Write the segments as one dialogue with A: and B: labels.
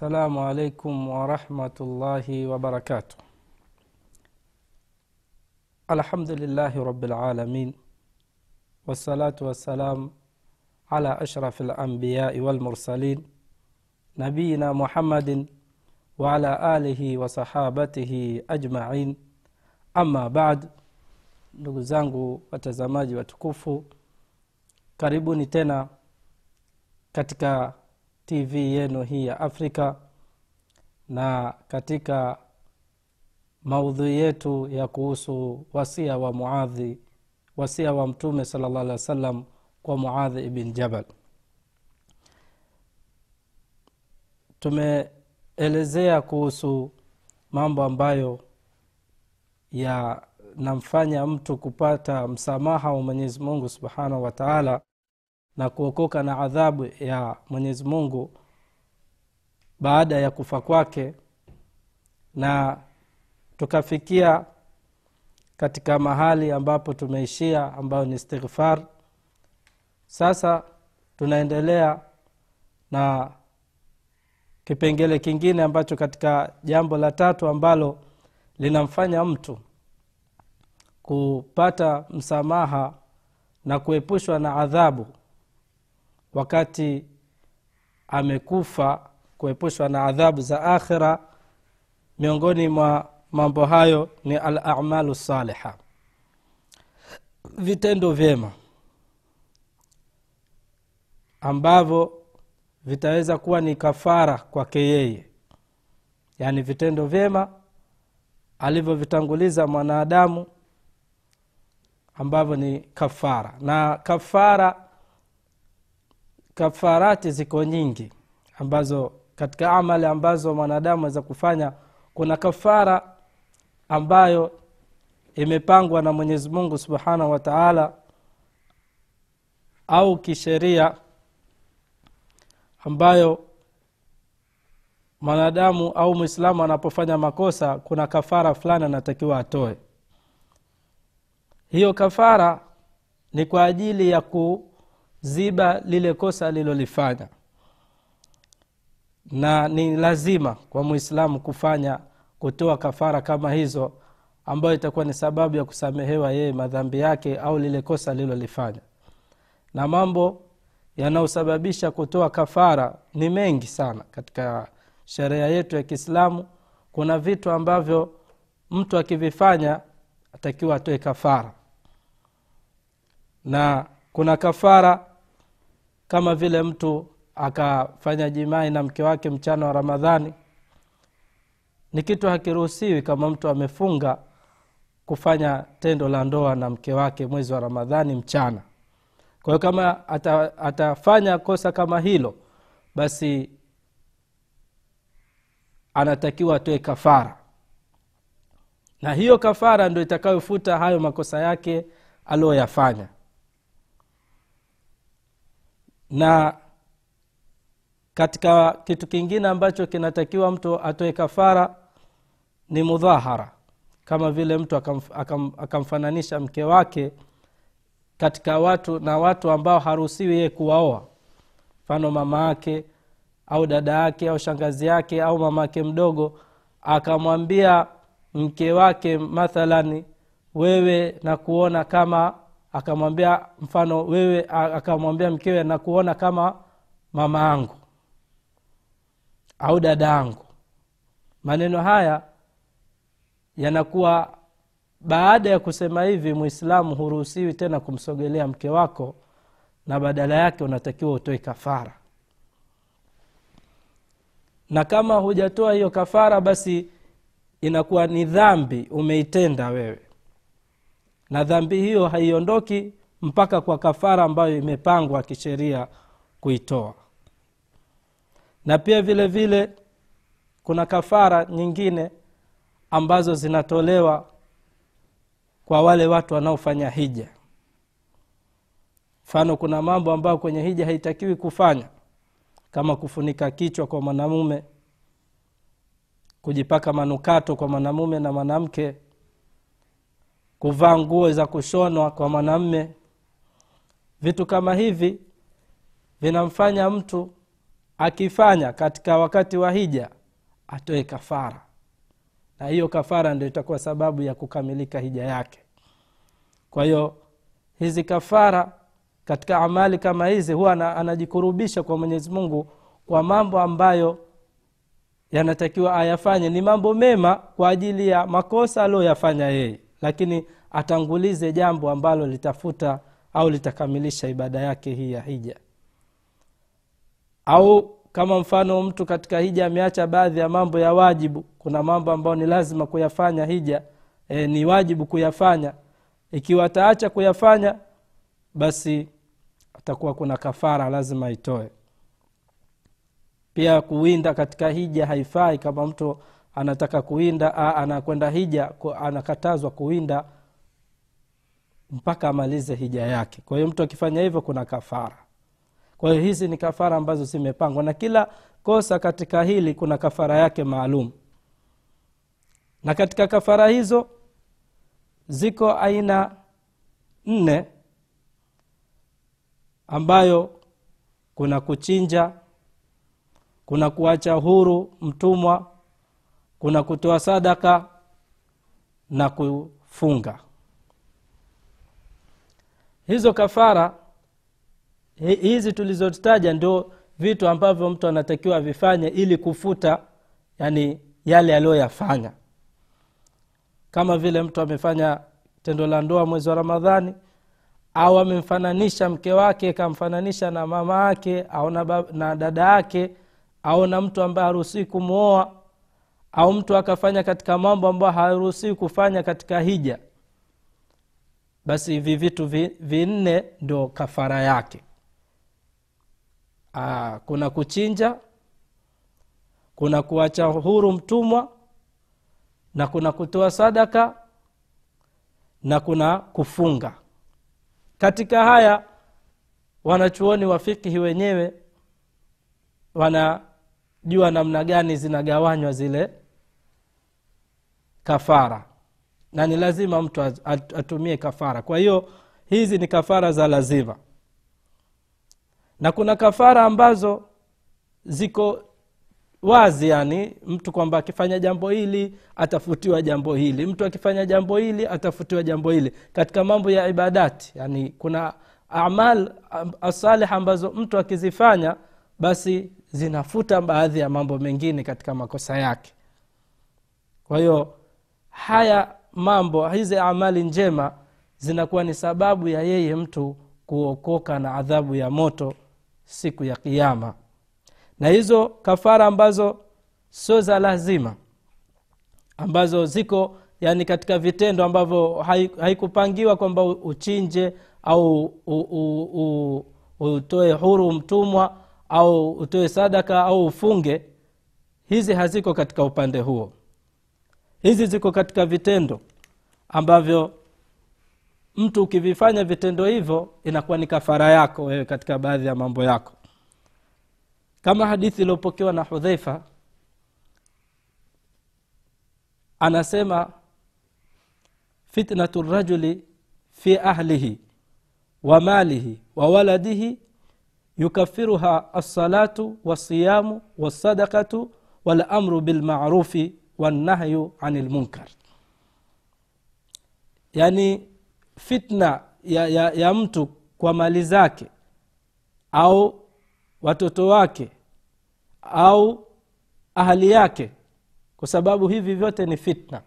A: السلام عليكم ورحمة الله وبركاته. الحمد لله رب العالمين والصلاة والسلام على أشرف الأنبياء والمرسلين نبينا محمد وعلى آله وصحابته أجمعين. أما بعد ndugu zangu watazamaji watukufu karibuni tena katika tv yenu hii ya afrika na katika maudhui yetu ya kuhusu wasia wa muadhi wasia wa mtume sala llah alih wa sallam kwa muadhi ibn jabal. Tumeelezea kuhusu mambo ambayo yanamfanya mtu kupata msamaha wa mwenyezi mungu subhanahu wa taala na kuokoka na adhabu ya mwenyezi mungu baada ya kufa kwake na tukafikia katika mahali ambapo tumeishia ambayo ni istighfar. Sasa tunaendelea na kipengele kingine ambacho katika jambo la tatu ambalo linamfanya mtu kupata msamaha na kuepushwa na adhabu wakati amekufa kuepushwa na adhabu za akhira miongoni mwa mambo hayo ni alamalu saliha vitendo vyema ambavyo vitaweza kuwa ni kafara kwake yeye. Yaani vitendo vyema alivyovitanguliza mwanadamu ambavyo ni kafara. Na kafara kafarati ziko nyingi ambazo katika amali ambazo mwanadamu aweza kufanya kuna kafara ambayo imepangwa na mwenyezi mungu subhanahu wataala au kisheria ambayo mwanadamu au mwislamu anapofanya makosa kuna kafara fulani anatakiwa atoe. Hiyo kafara ni kwa ajili ya kuziba lile kosa alilolifanya. Na ni lazima kwa mwislamu kufanya kutoa kafara kama hizo ambayo itakuwa ni sababu ya kusamehewa yeye madhambi yake au lile kosa alilolifanya. Na mambo yanayosababisha kutoa kafara ni mengi sana katika sheria yetu ya kiislamu. Kuna vitu ambavyo mtu akivifanya atakiwa atoe kafara. Na kuna kafara kama vile mtu akafanya jimai na mke wake mchana wa ramadhani ni kitu hakiruhusiwi kama mtu amefunga kufanya tendo la ndoa na mke wake mwezi wa ramadhani mchana. Kwa hiyo kama ata, atafanya kosa kama hilo basi anatakiwa atoe kafara. Na hiyo kafara ndo itakayofuta hayo makosa yake aliyoyafanya na katika kitu kingine ambacho kinatakiwa mtu atoe kafara ni mudhahara. Kama vile mtu akamf, akam, akamfananisha mke wake katika watu na watu ambao haruhusiwi yeye kuwaoa. Mfano mama yake au dada yake au shangazi yake au mama yake mdogo akamwambia mke wake mathalani wewe na kuona kama akamwambia mfano wewe akamwambia mkewe nakuona kama mama angu au dada angu maneno haya yanakuwa baada ya kusema hivi mwislamu huruhusiwi tena kumsogelea mke wako na badala yake unatakiwa utoe kafara. Na kama hujatoa hiyo kafara basi inakuwa ni dhambi umeitenda wewe na dhambi hiyo haiondoki mpaka kwa kafara ambayo imepangwa kisheria kuitoa. Na pia vile vile kuna kafara nyingine ambazo zinatolewa kwa wale watu wanaofanya hija. Mfano kuna mambo ambayo kwenye hija haitakiwi kufanya kama kufunika kichwa kwa mwanamume kujipaka manukato kwa mwanamume na mwanamke kuvaa nguo za kushonwa kwa mwanamme. Vitu kama hivi vinamfanya mtu akifanya katika wakati wa hija atoe kafara. Na hiyo kafara ndio itakuwa sababu ya kukamilika hija yake. Kwa hiyo hizi kafara katika amali kama hizi huwa anajikurubisha kwa mwenyezi mungu kwa mambo ambayo yanatakiwa ayafanye. Ni mambo mema kwa ajili ya makosa aliyoyafanya yeye lakini atangulize jambo ambalo litafuta au litakamilisha ibada yake hii ya hija. Au kama mfano mtu katika hija ameacha baadhi ya mambo ya wajibu kuna mambo ambayo ni lazima kuyafanya hija e, ni wajibu kuyafanya. Ikiwa ataacha kuyafanya basi atakuwa kuna kafara lazima itoe. Pia kuwinda katika hija haifai kama mtu anataka kuwinda anakwenda hija anakatazwa kuwinda mpaka amalize hija yake. Kwa hiyo mtu akifanya hivyo kuna kafara. Kwa hiyo hizi ni kafara ambazo zimepangwa na kila kosa katika hili kuna kafara yake maalum. Na katika kafara hizo ziko aina nne ambayo kuna kuchinja kuna kuacha huru mtumwa kuna kutoa sadaka na kufunga. Hizo kafara hizi tulizotaja ndio vitu ambavyo mtu anatakiwa avifanye ili kufuta yani yale aliyoyafanya. Kama vile mtu amefanya tendo la ndoa mwezi wa ramadhani au amemfananisha mke wake kamfananisha na mama yake au na, na dada yake au na mtu ambaye haruhusii kumwoa au mtu akafanya katika mambo ambayo haruhusii kufanya katika hija basi hivi vitu vinne ndo kafara yake. Aa, kuna kuchinja kuna kuacha huru mtumwa na kuna kutoa sadaka na kuna kufunga. Katika haya wanachuoni wa fikihi wenyewe wanajua namna gani zinagawanywa zile kafara. Na ni lazima mtu atumie kafara. Kwa hiyo hizi ni kafara za lazima. Na kuna kafara ambazo ziko wazi yani mtu kwamba akifanya jambo hili atafutiwa jambo hili. Mtu akifanya jambo hili atafutiwa jambo hili. Katika mambo ya ibadati yani kuna amal asalih ambazo mtu akizifanya basi zinafuta baadhi ya mambo mengine katika makosa yake. Kwa hiyo haya mambo hizi amali njema zinakuwa ni sababu ya yeye mtu kuokoka na adhabu ya moto siku ya kiama na hizo kafara ambazo sio za lazima ambazo ziko yani katika vitendo ambavyo haikupangiwa kwamba uchinje au utoe huru mtumwa au utoe sadaka au ufunge hizi haziko katika upande huo hizi ziko katika vitendo ambavyo mtu ukivifanya vitendo hivyo inakuwa ni kafara yako wewe katika baadhi ya mambo yako. Kama hadithi iliyopokewa na hudhaifa anasema fitnatu rajuli fi ahlihi wa malihi wa waladihi yukafiruha alsalatu walsiyamu walsadakatu walamru bilmarufi wannahyu an lmunkar yani fitna ya, ya, ya mtu kwa mali zake au watoto wake au ahali yake kwa sababu hivi vyote ni fitna.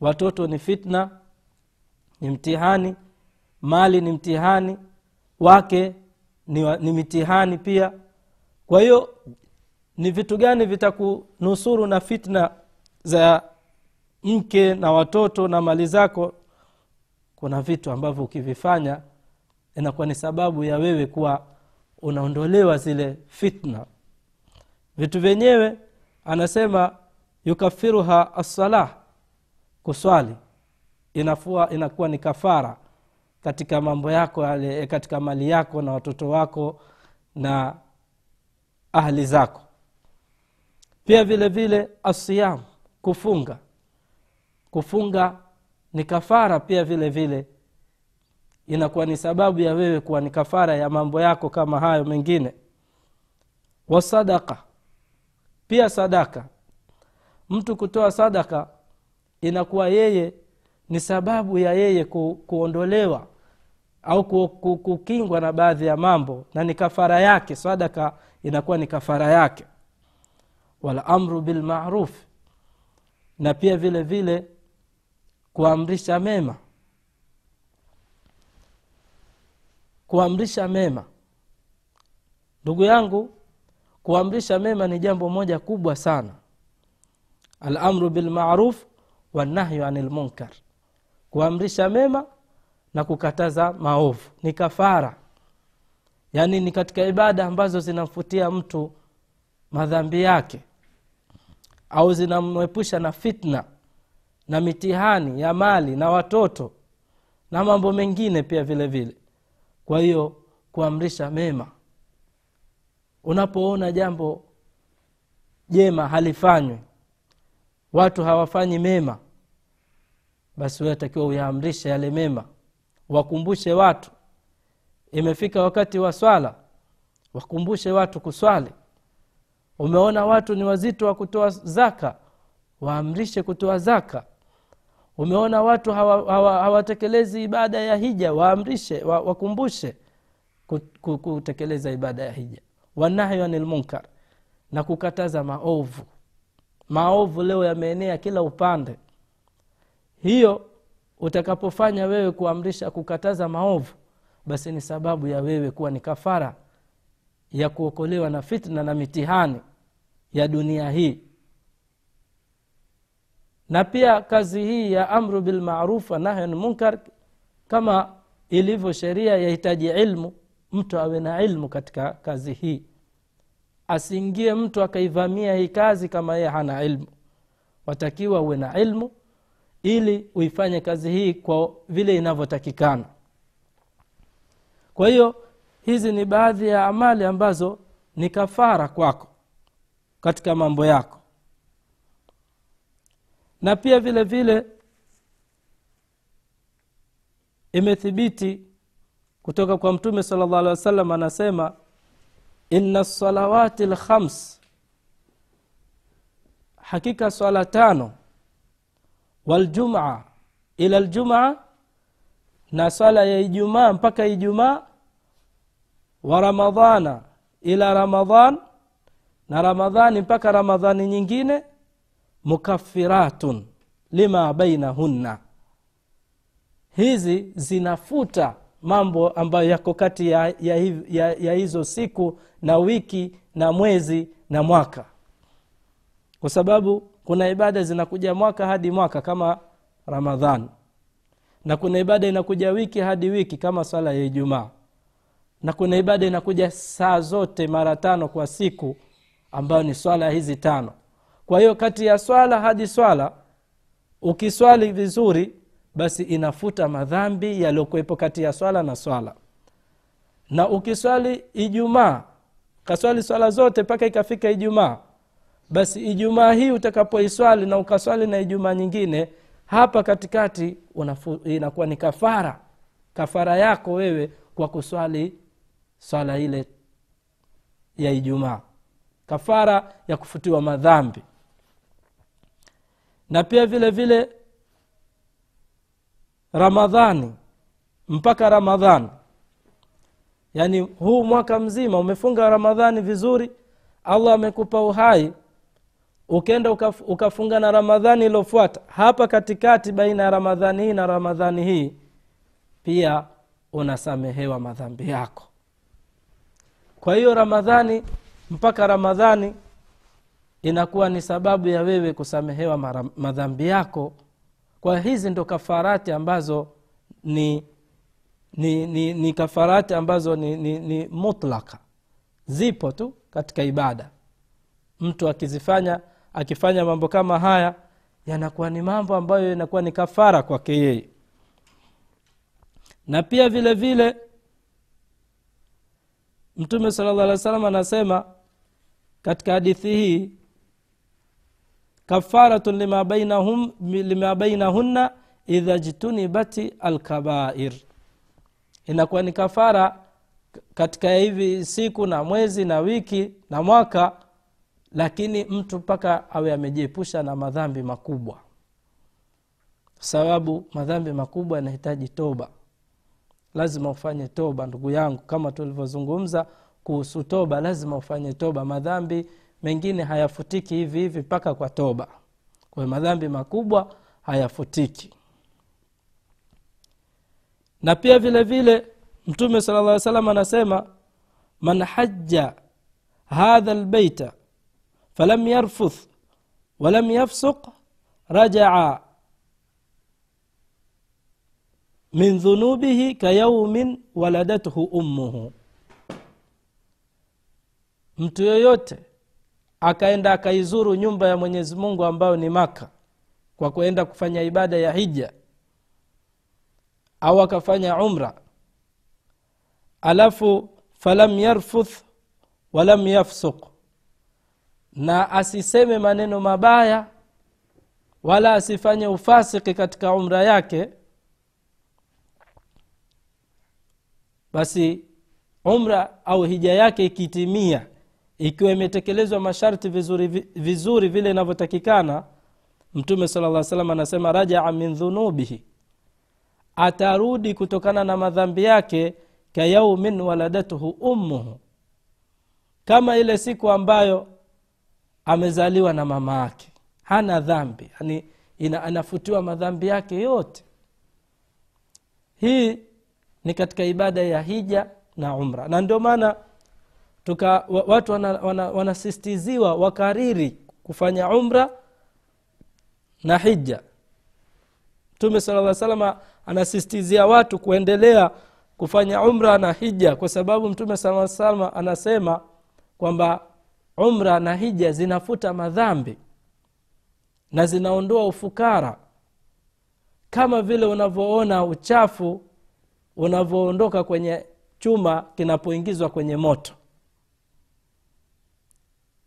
A: Watoto ni fitna ni mtihani mali ni mtihani wake ni, wa, ni mitihani pia. Kwa hiyo ni vitu gani vitakunusuru na fitna za mke na watoto na mali zako? Kuna vitu ambavyo ukivifanya inakuwa ni sababu ya wewe kuwa unaondolewa zile fitna. Vitu vyenyewe anasema yukafiruha assalah kuswali. Inafua inakuwa ni kafara katika mambo yako yale katika mali yako na watoto wako na ahli zako pia vile vile asiyam kufunga. Kufunga ni kafara pia vile vile. Inakuwa ni sababu ya wewe kuwa ni kafara ya mambo yako kama hayo mengine. Wasadaka pia sadaka. Mtu kutoa sadaka inakuwa yeye ni sababu ya yeye ku, kuondolewa au ku, ku, kukingwa na baadhi ya mambo na ni kafara yake. Sadaka inakuwa ni kafara yake walamru bilmaruf na pia vile vile kuamrisha mema. Kuamrisha mema. Ndugu yangu kuamrisha mema ni jambo moja kubwa sana. Alamru bilmaruf wanahyu ani lmunkar kuamrisha mema na kukataza maovu. Ni kafara. Yaani ni katika ibada ambazo zinamfutia mtu madhambi yake au zinamwepusha na fitna na mitihani ya mali na watoto na mambo mengine pia vile vile. Kwa hiyo kuamrisha mema. Unapoona jambo jema halifanywi watu hawafanyi mema basi wewe takiwa uyaamrishe yale mema. Wakumbushe watu. Imefika wakati wa swala wakumbushe watu kuswali umeona watu ni wazito wa kutoa zaka? Waamrishe kutoa zaka. Umeona watu hawatekelezi hawa, hawa ibada ya hija? Waamrishe wa, wakumbushe kutekeleza ibada ya hija. Wanahyu anil na kukataza maovu. Maovu leo yameenea kila upande. Hiyo utakapofanya wewe kuamrisha kukataza maovu basi ni sababu ya wewe kuwa ni kafara ya kuokolewa na fitna na mitihani ya dunia hii. Na pia kazi hii ya amru bilmaruf wa munkar kama ilivyo sheria yahitaji ilmu mtu awe na ilmu katika kazi hii. Asiingie mtu akaivamia hii kazi kama yeye hana ilmu. Watakiwa uwe na ilmu ili uifanye kazi hii kwa vile inavyotakikana. Kwa hiyo hizi ni baadhi ya amali ambazo ni kafara kwako katika mambo yako. Na pia vile vile imethibiti kutoka kwa mtume sala llah alih wa sallam anasema ina salawati lkhams hakika swala tano waljuma ila ljumaa na swala ya ijumaa mpaka ijumaa wa ramadhana. Ila ramadhan na ramadhani mpaka ramadhani nyingine mukaffiratun lima bainahunna. Hizi zinafuta mambo ambayo yako kati ya, ya, ya, ya hizo siku na wiki na mwezi na mwaka. Kwa sababu kuna ibada zinakuja mwaka hadi mwaka kama ramadhan. Na kuna ibada inakuja wiki hadi wiki kama swala ya ijumaa na kuna ibada inakuja saa zote mara tano kwa siku ambayo ni swala hizi tano. Kwa hiyo kati ya swala hadi swala ukiswali vizuri basi inafuta madhambi yaliyokuwepo kati ya swala na swala. Na ukiswali ijumaa kaswali swala zote mpaka ikafika ijumaa basi ijumaa hii utakapoiswali na ukaswali na ijumaa nyingine hapa katikati unafu, inakuwa ni kafara. Kafara yako wewe kwa kuswali swala ile ya ijumaa. Kafara ya kufutiwa madhambi. Na pia vile vile ramadhani mpaka ramadhani. Yaani huu mwaka mzima umefunga ramadhani vizuri allah amekupa uhai ukenda ukaf, ukafunga na ramadhani iliofuata hapa katikati baina ya ramadhani hii na ramadhani hii pia unasamehewa madhambi yako kwa hiyo ramadhani mpaka ramadhani inakuwa ni sababu ya wewe kusamehewa madhambi yako. Kwa hizi ndo kafarati ambazo ni ni, ni, ni kafarati ambazo ni, ni, ni mutlaka. Zipo tu katika ibada. Mtu akizifanya akifanya mambo kama haya yanakuwa ni mambo ambayo inakuwa ni kafara kwake yeye. Na pia vile vile mtume sala llah alih wa salam anasema katika hadithi hii kafaratun lima bainahunna idha jtunibati alkabair. Inakuwa ni kafara katika hivi siku na mwezi na wiki na mwaka lakini mtu mpaka awe amejiepusha na madhambi makubwa. Sababu madhambi makubwa yanahitaji toba lazima ufanye toba. Ndugu yangu kama tulivyozungumza kuhusu toba lazima ufanye toba. Madhambi mengine hayafutiki hivi hivi mpaka kwa toba. Kwayo madhambi makubwa hayafutiki. Na pia vile vile mtume sala llah salam anasema man haja hadha lbeita falam yarfuth walam yafsuq rajaa min dhunubihi kayaumin waladathu ummuhu. Mtu yoyote akaenda akaizuru nyumba ya mwenyezi mungu ambayo ni maka kwa kuenda kufanya ibada ya hija au akafanya umra alafu falam yarfuth walam yafsuk na asiseme maneno mabaya wala asifanye ufasiki katika umra yake basi umra au hija yake ikitimia ikiwa imetekelezwa masharti vizuri, vizuri vile inavyotakikana mtume sala lla salam anasema rajaa min dhunubihi. Atarudi kutokana na madhambi yake kayaumin waladatuhu ummuhu. Kama ile siku ambayo amezaliwa na mama yake. Hana dhambi yani anafutiwa madhambi yake yote. Hii ni katika ibada ya hija na umra. Na ndio maana tuka watu wanasistiziwa wana, wana wakariri kufanya umra na hija. Mtume sala lla salama anasistizia watu kuendelea kufanya umra na hija kwa sababu mtume saa salama anasema kwamba umra na hija zinafuta madhambi na zinaondoa ufukara. Kama vile unavyoona uchafu unavyoondoka kwenye chuma kinapoingizwa kwenye moto.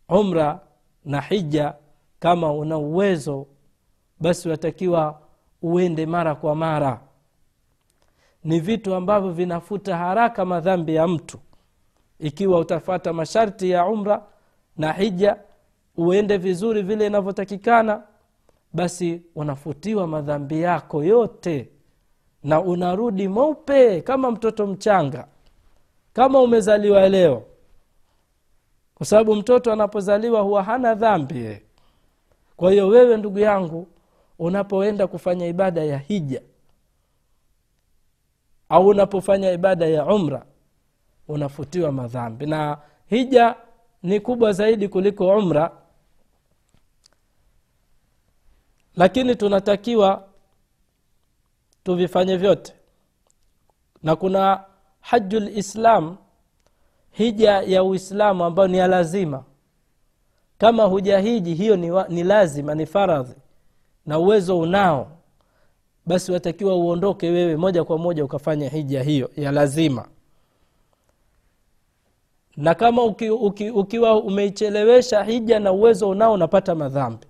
A: Umra na hija kama una uwezo basi watakiwa uende mara kwa mara. Ni vitu ambavyo vinafuta haraka madhambi ya mtu. Ikiwa utafata masharti ya umra na hija uende vizuri vile inavyotakikana basi unafutiwa madhambi yako yote na unarudi mweupe kama mtoto mchanga kama umezaliwa leo. Kwa sababu mtoto anapozaliwa huwa hana dhambi kwa hiyo wewe ndugu yangu unapoenda kufanya ibada ya hija au unapofanya ibada ya umra unafutiwa madhambi. Na hija ni kubwa zaidi kuliko umra lakini tunatakiwa tuvifanye vyote. Na kuna haju lislam hija ya uislamu ambayo ni ya lazima. Kama hujahiji hiyo ni, wa, ni lazima ni faradhi. Na uwezo unao. Basi watakiwa uondoke wewe moja kwa moja ukafanya hija hiyo ya lazima. Na kama uki, uki, ukiwa umeichelewesha hija na uwezo unao unapata madhambi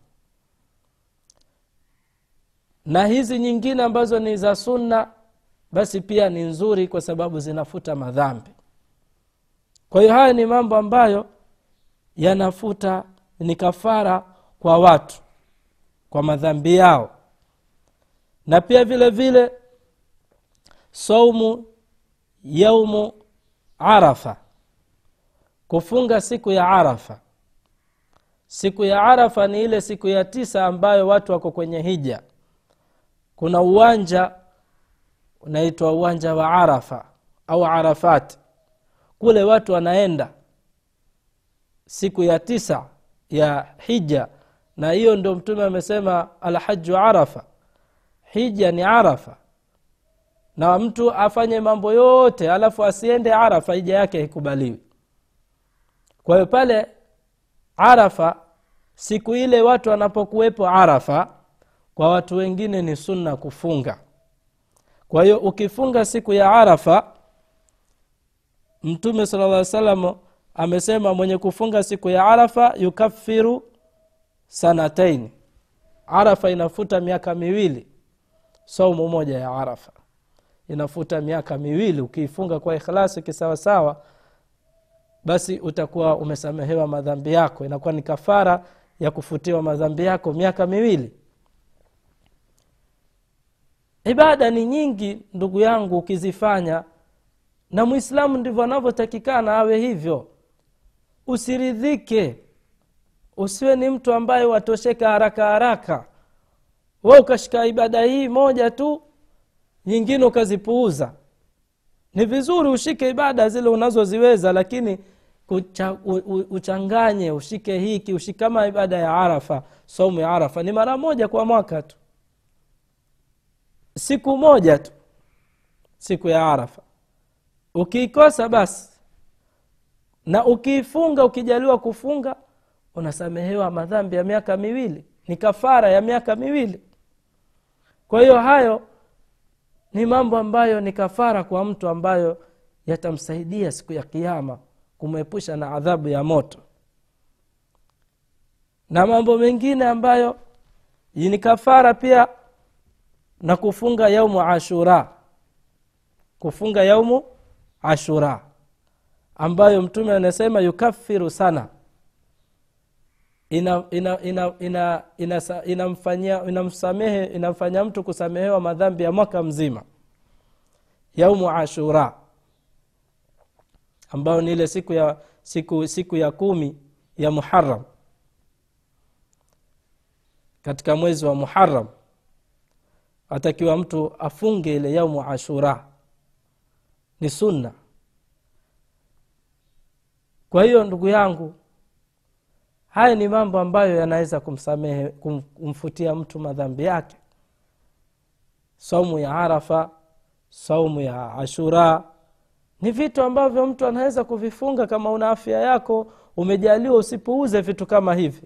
A: na hizi nyingine ambazo ni za sunna basi pia ni nzuri kwa sababu zinafuta madhambi. Kwa hiyo haya ni mambo ambayo yanafuta ni kafara kwa watu kwa madhambi yao. Na pia vile vile saumu yaumu arafa kufunga siku ya arafa. Siku ya arafa ni ile siku ya tisa ambayo watu wako kwenye hija kuna uwanja unaitwa uwanja wa arafa au arafati kule watu wanaenda siku ya tisa ya hija na hiyo ndio mtume amesema alhaju arafa. Hija ni arafa na mtu afanye mambo yote alafu asiende arafa hija yake haikubaliwi. Kwa hiyo pale arafa siku ile watu wanapokuwepo arafa kwa watu wengine ni sunna kufunga. Kwa hiyo ukifunga siku ya arafa mtume sala lla salam amesema mwenye kufunga siku ya arafa yukafiru sanataini arafa inafuta miaka miwili saumu moja ya arafa. Inafuta miaka miwili ukiifunga kwa ikhlasi kisawasawa basi utakuwa umesamehewa madhambi yako. Inakuwa ni kafara ya kufutiwa madhambi yako miaka miwili ibada ni nyingi ndugu yangu ukizifanya. Na mwislamu ndivyo anavyotakikana awe hivyo. Usiridhike. Usiwe ni mtu ambaye watosheka haraka haraka. We ukashika ibada hii moja tu nyingine ukazipuuza. Ni vizuri ushike ibada zile unazoziweza lakini kucha, u, u, uchanganye ushike hiki ushike kama ibada ya arafa saumu ya arafa. Ni mara moja kwa mwaka tu siku moja tu. Siku ya arafa. Ukiikosa basi na ukiifunga ukijaliwa kufunga unasamehewa madhambi ya miaka miwili ni kafara ya miaka miwili. Kwa hiyo hayo ni mambo ambayo ni kafara kwa mtu ambayo yatamsaidia siku ya kiama kumwepusha na adhabu ya moto. Na mambo mengine ambayo ni kafara pia na kufunga yaumu ashura. Kufunga yaumu ashura. Ambayo mtume anasema yukafiru sana. Inamfanyia ina ina ina ina inamfanyia inamsamehe inamfanya mtu kusamehewa madhambi ya mwaka mzima. Yaumu ashura. Ambayo ni ile siku ya siku siku ya kumi ya muharam katika mwezi wa muharam atakiwa mtu afunge ile yaumu ashura. Ni sunna. Kwa hiyo ndugu yangu haya ni mambo ambayo yanaweza kumsamehe kum, kumfutia mtu madhambi yake. Saumu ya arafa saumu ya ashura ni vitu ambavyo mtu anaweza kuvifunga kama una afya yako umejaliwa usipuuze vitu kama hivi.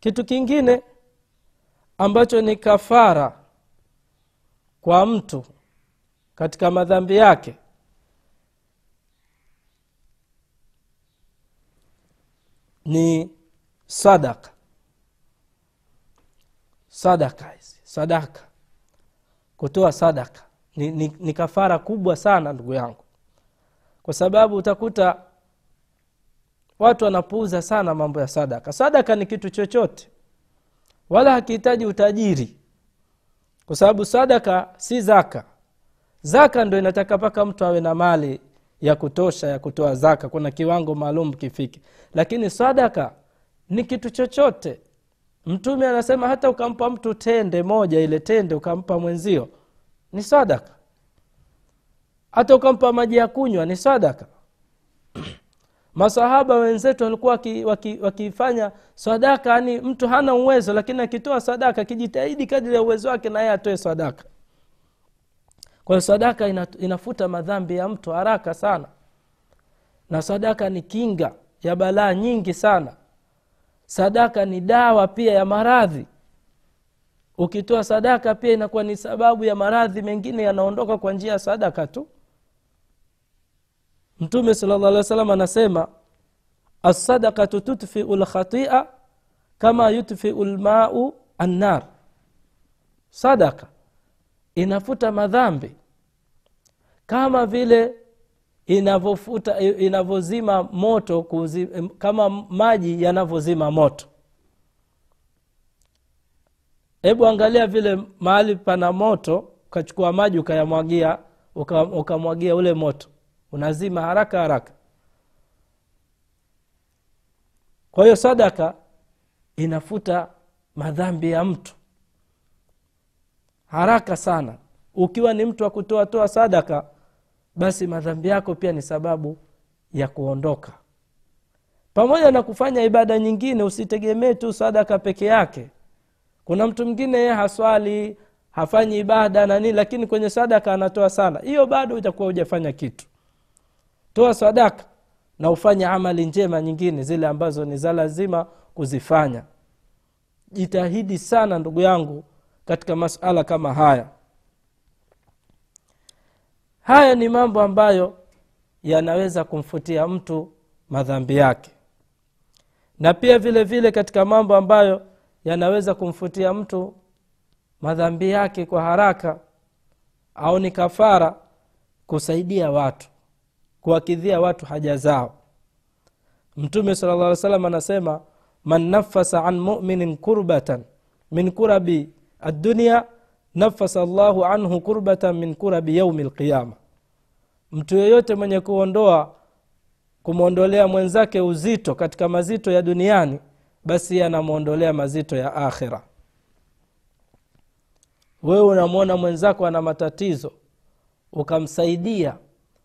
A: Kitu kingine ambacho ni kafara kwa mtu katika madhambi yake. Ni sadaka. Sadaka hizi sadaka. Kutoa sadaka ni, ni, ni kafara kubwa sana ndugu yangu. Kwa sababu utakuta watu wanapuuza sana mambo ya sadaka. Sadaka ni kitu chochote wala hakihitaji utajiri. Kwa sababu sadaka si zaka. Zaka ndo inataka mpaka mtu awe na mali ya kutosha ya kutoa zaka kuna kiwango maalum kifike. Lakini sadaka ni kitu chochote. Mtume anasema hata ukampa mtu tende moja ile tende ukampa mwenzio ni sadaka. Hata ukampa maji ya kunywa ni sadaka masahaba wenzetu walikuwa wakifanya waki, sadaka yani mtu hana uwezo lakini akitoa sadaka akijitahidi kadiri ya uwezo wake naye atoe sadaka. Kwa sadaka inafuta madhambi ya mtu haraka sana. Na sadaka ni kinga ya balaa nyingi sana. Sadaka ni dawa pia ya maradhi. Ukitoa sadaka pia inakuwa ni sababu ya maradhi mengine yanaondoka kwa njia ya sadaka tu mtume sala llah alih wa salam anasema assadakatu tutfiu lkhatia kama yutfiu lmau annar. Sadaka inafuta madhambi kama vile inavyofuta inavyozima moto kuzi, kama maji yanavyozima moto. Hebu angalia vile mahali pana moto ukachukua maji ukayamwagia ukamwagia ule moto unazima haraka haraka. Kwa hiyo sadaka inafuta madhambi ya mtu. Haraka sana. Ukiwa ni mtu wa kutoa toa sadaka basi madhambi yako pia ni sababu ya kuondoka. Pamoja na kufanya ibada nyingine usitegemee tu sadaka peke yake. Kuna mtu mwingine haswali hafanyi ibada na nini lakini kwenye sadaka anatoa sana. Hiyo bado utakuwa hujafanya kitu toa sadaka na ufanye amali njema nyingine zile ambazo ni za lazima kuzifanya. Jitahidi sana ndugu yangu katika masala kama haya. Haya ni mambo ambayo yanaweza kumfutia mtu madhambi yake. Na pia vile vile katika mambo ambayo yanaweza kumfutia mtu madhambi yake kwa haraka au ni kafara kusaidia watu kuwakidhia watu haja zao. Mtume sala llah salam anasema man nafasa an muminin kurbatan min kurabi addunia nafasa llahu anhu kurbatan min kurabi yaumi lqiyama mtu yeyote mwenye kuondoa kumwondolea mwenzake uzito katika mazito ya duniani basi anamwondolea mazito ya akhira. Wewe unamwona mwenzako ana matatizo ukamsaidia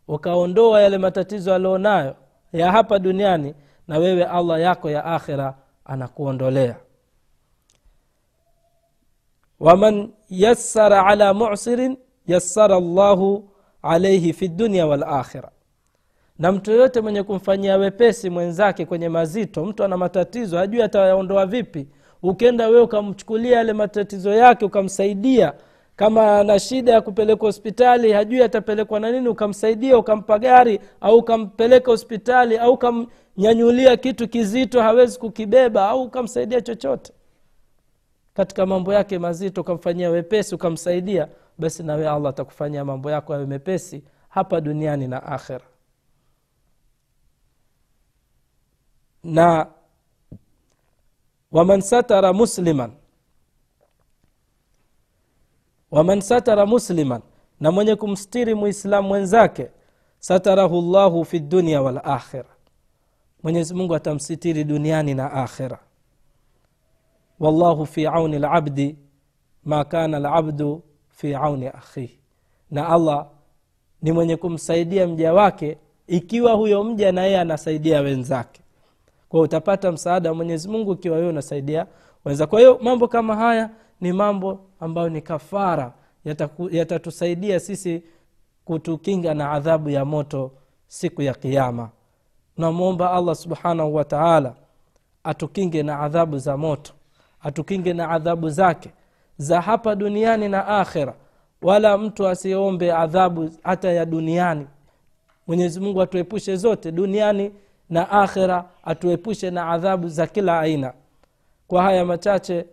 A: ukaondoa yale matatizo alionayo ya hapa duniani na wewe allah yako ya akhira anakuondolea. Waman yassara ala musirin yassara llahu alaihi fi dunia walakhira na mtu yoyote mwenye kumfanyia wepesi mwenzake kwenye mazito mtu ana matatizo hajui atayaondoa vipi ukenda wewe ukamchukulia yale matatizo yake ukamsaidia kama ana shida ya kupelekwa hospitali hajui atapelekwa na nini ukamsaidia ukampa gari au ukampeleka hospitali au ukamnyanyulia kitu kizito hawezi kukibeba au ukamsaidia chochote. Katika mambo yake mazito ukamfanyia wepesi ukamsaidia basi nawe allah atakufanyia mambo yako yawe mepesi hapa duniani na akhira na waman satara musliman waman satara musliman na mwenye kumstiri muislamu mwenzake satarahu llahu fi dunia walakhira mwenyezimungu atamsitiri duniani na akhira wallahu fi auni labdi ma kana labdu fi auni akhihi. Na allah ni mwenye kumsaidia mja wake ikiwa huyo mja na yeye anasaidia wenzake. Kwa utapata msaada wa mwenyezimungu ikiwa wewe unasaidia wenza kwa hiyo mambo kama haya ni mambo ambayo ni kafara yatatusaidia yata sisi kutukinga na adhabu ya moto siku ya kiama tunamwomba allah subhanahu wataala atukinge na adhabu za moto atukinge na adhabu zake za hapa duniani na akhira wala mtu asiombe adhabu hata ya duniani. Mwenyezi mungu atuepushe zote duniani na akhira atuepushe na adhabu za kila aina. Kwa haya machache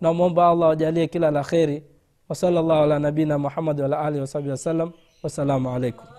A: namwomba allah wajalie kila la kheri. Wasala llahu ala nabina muhammadi waala alihi wasabihi wasallam wassalamu alaikum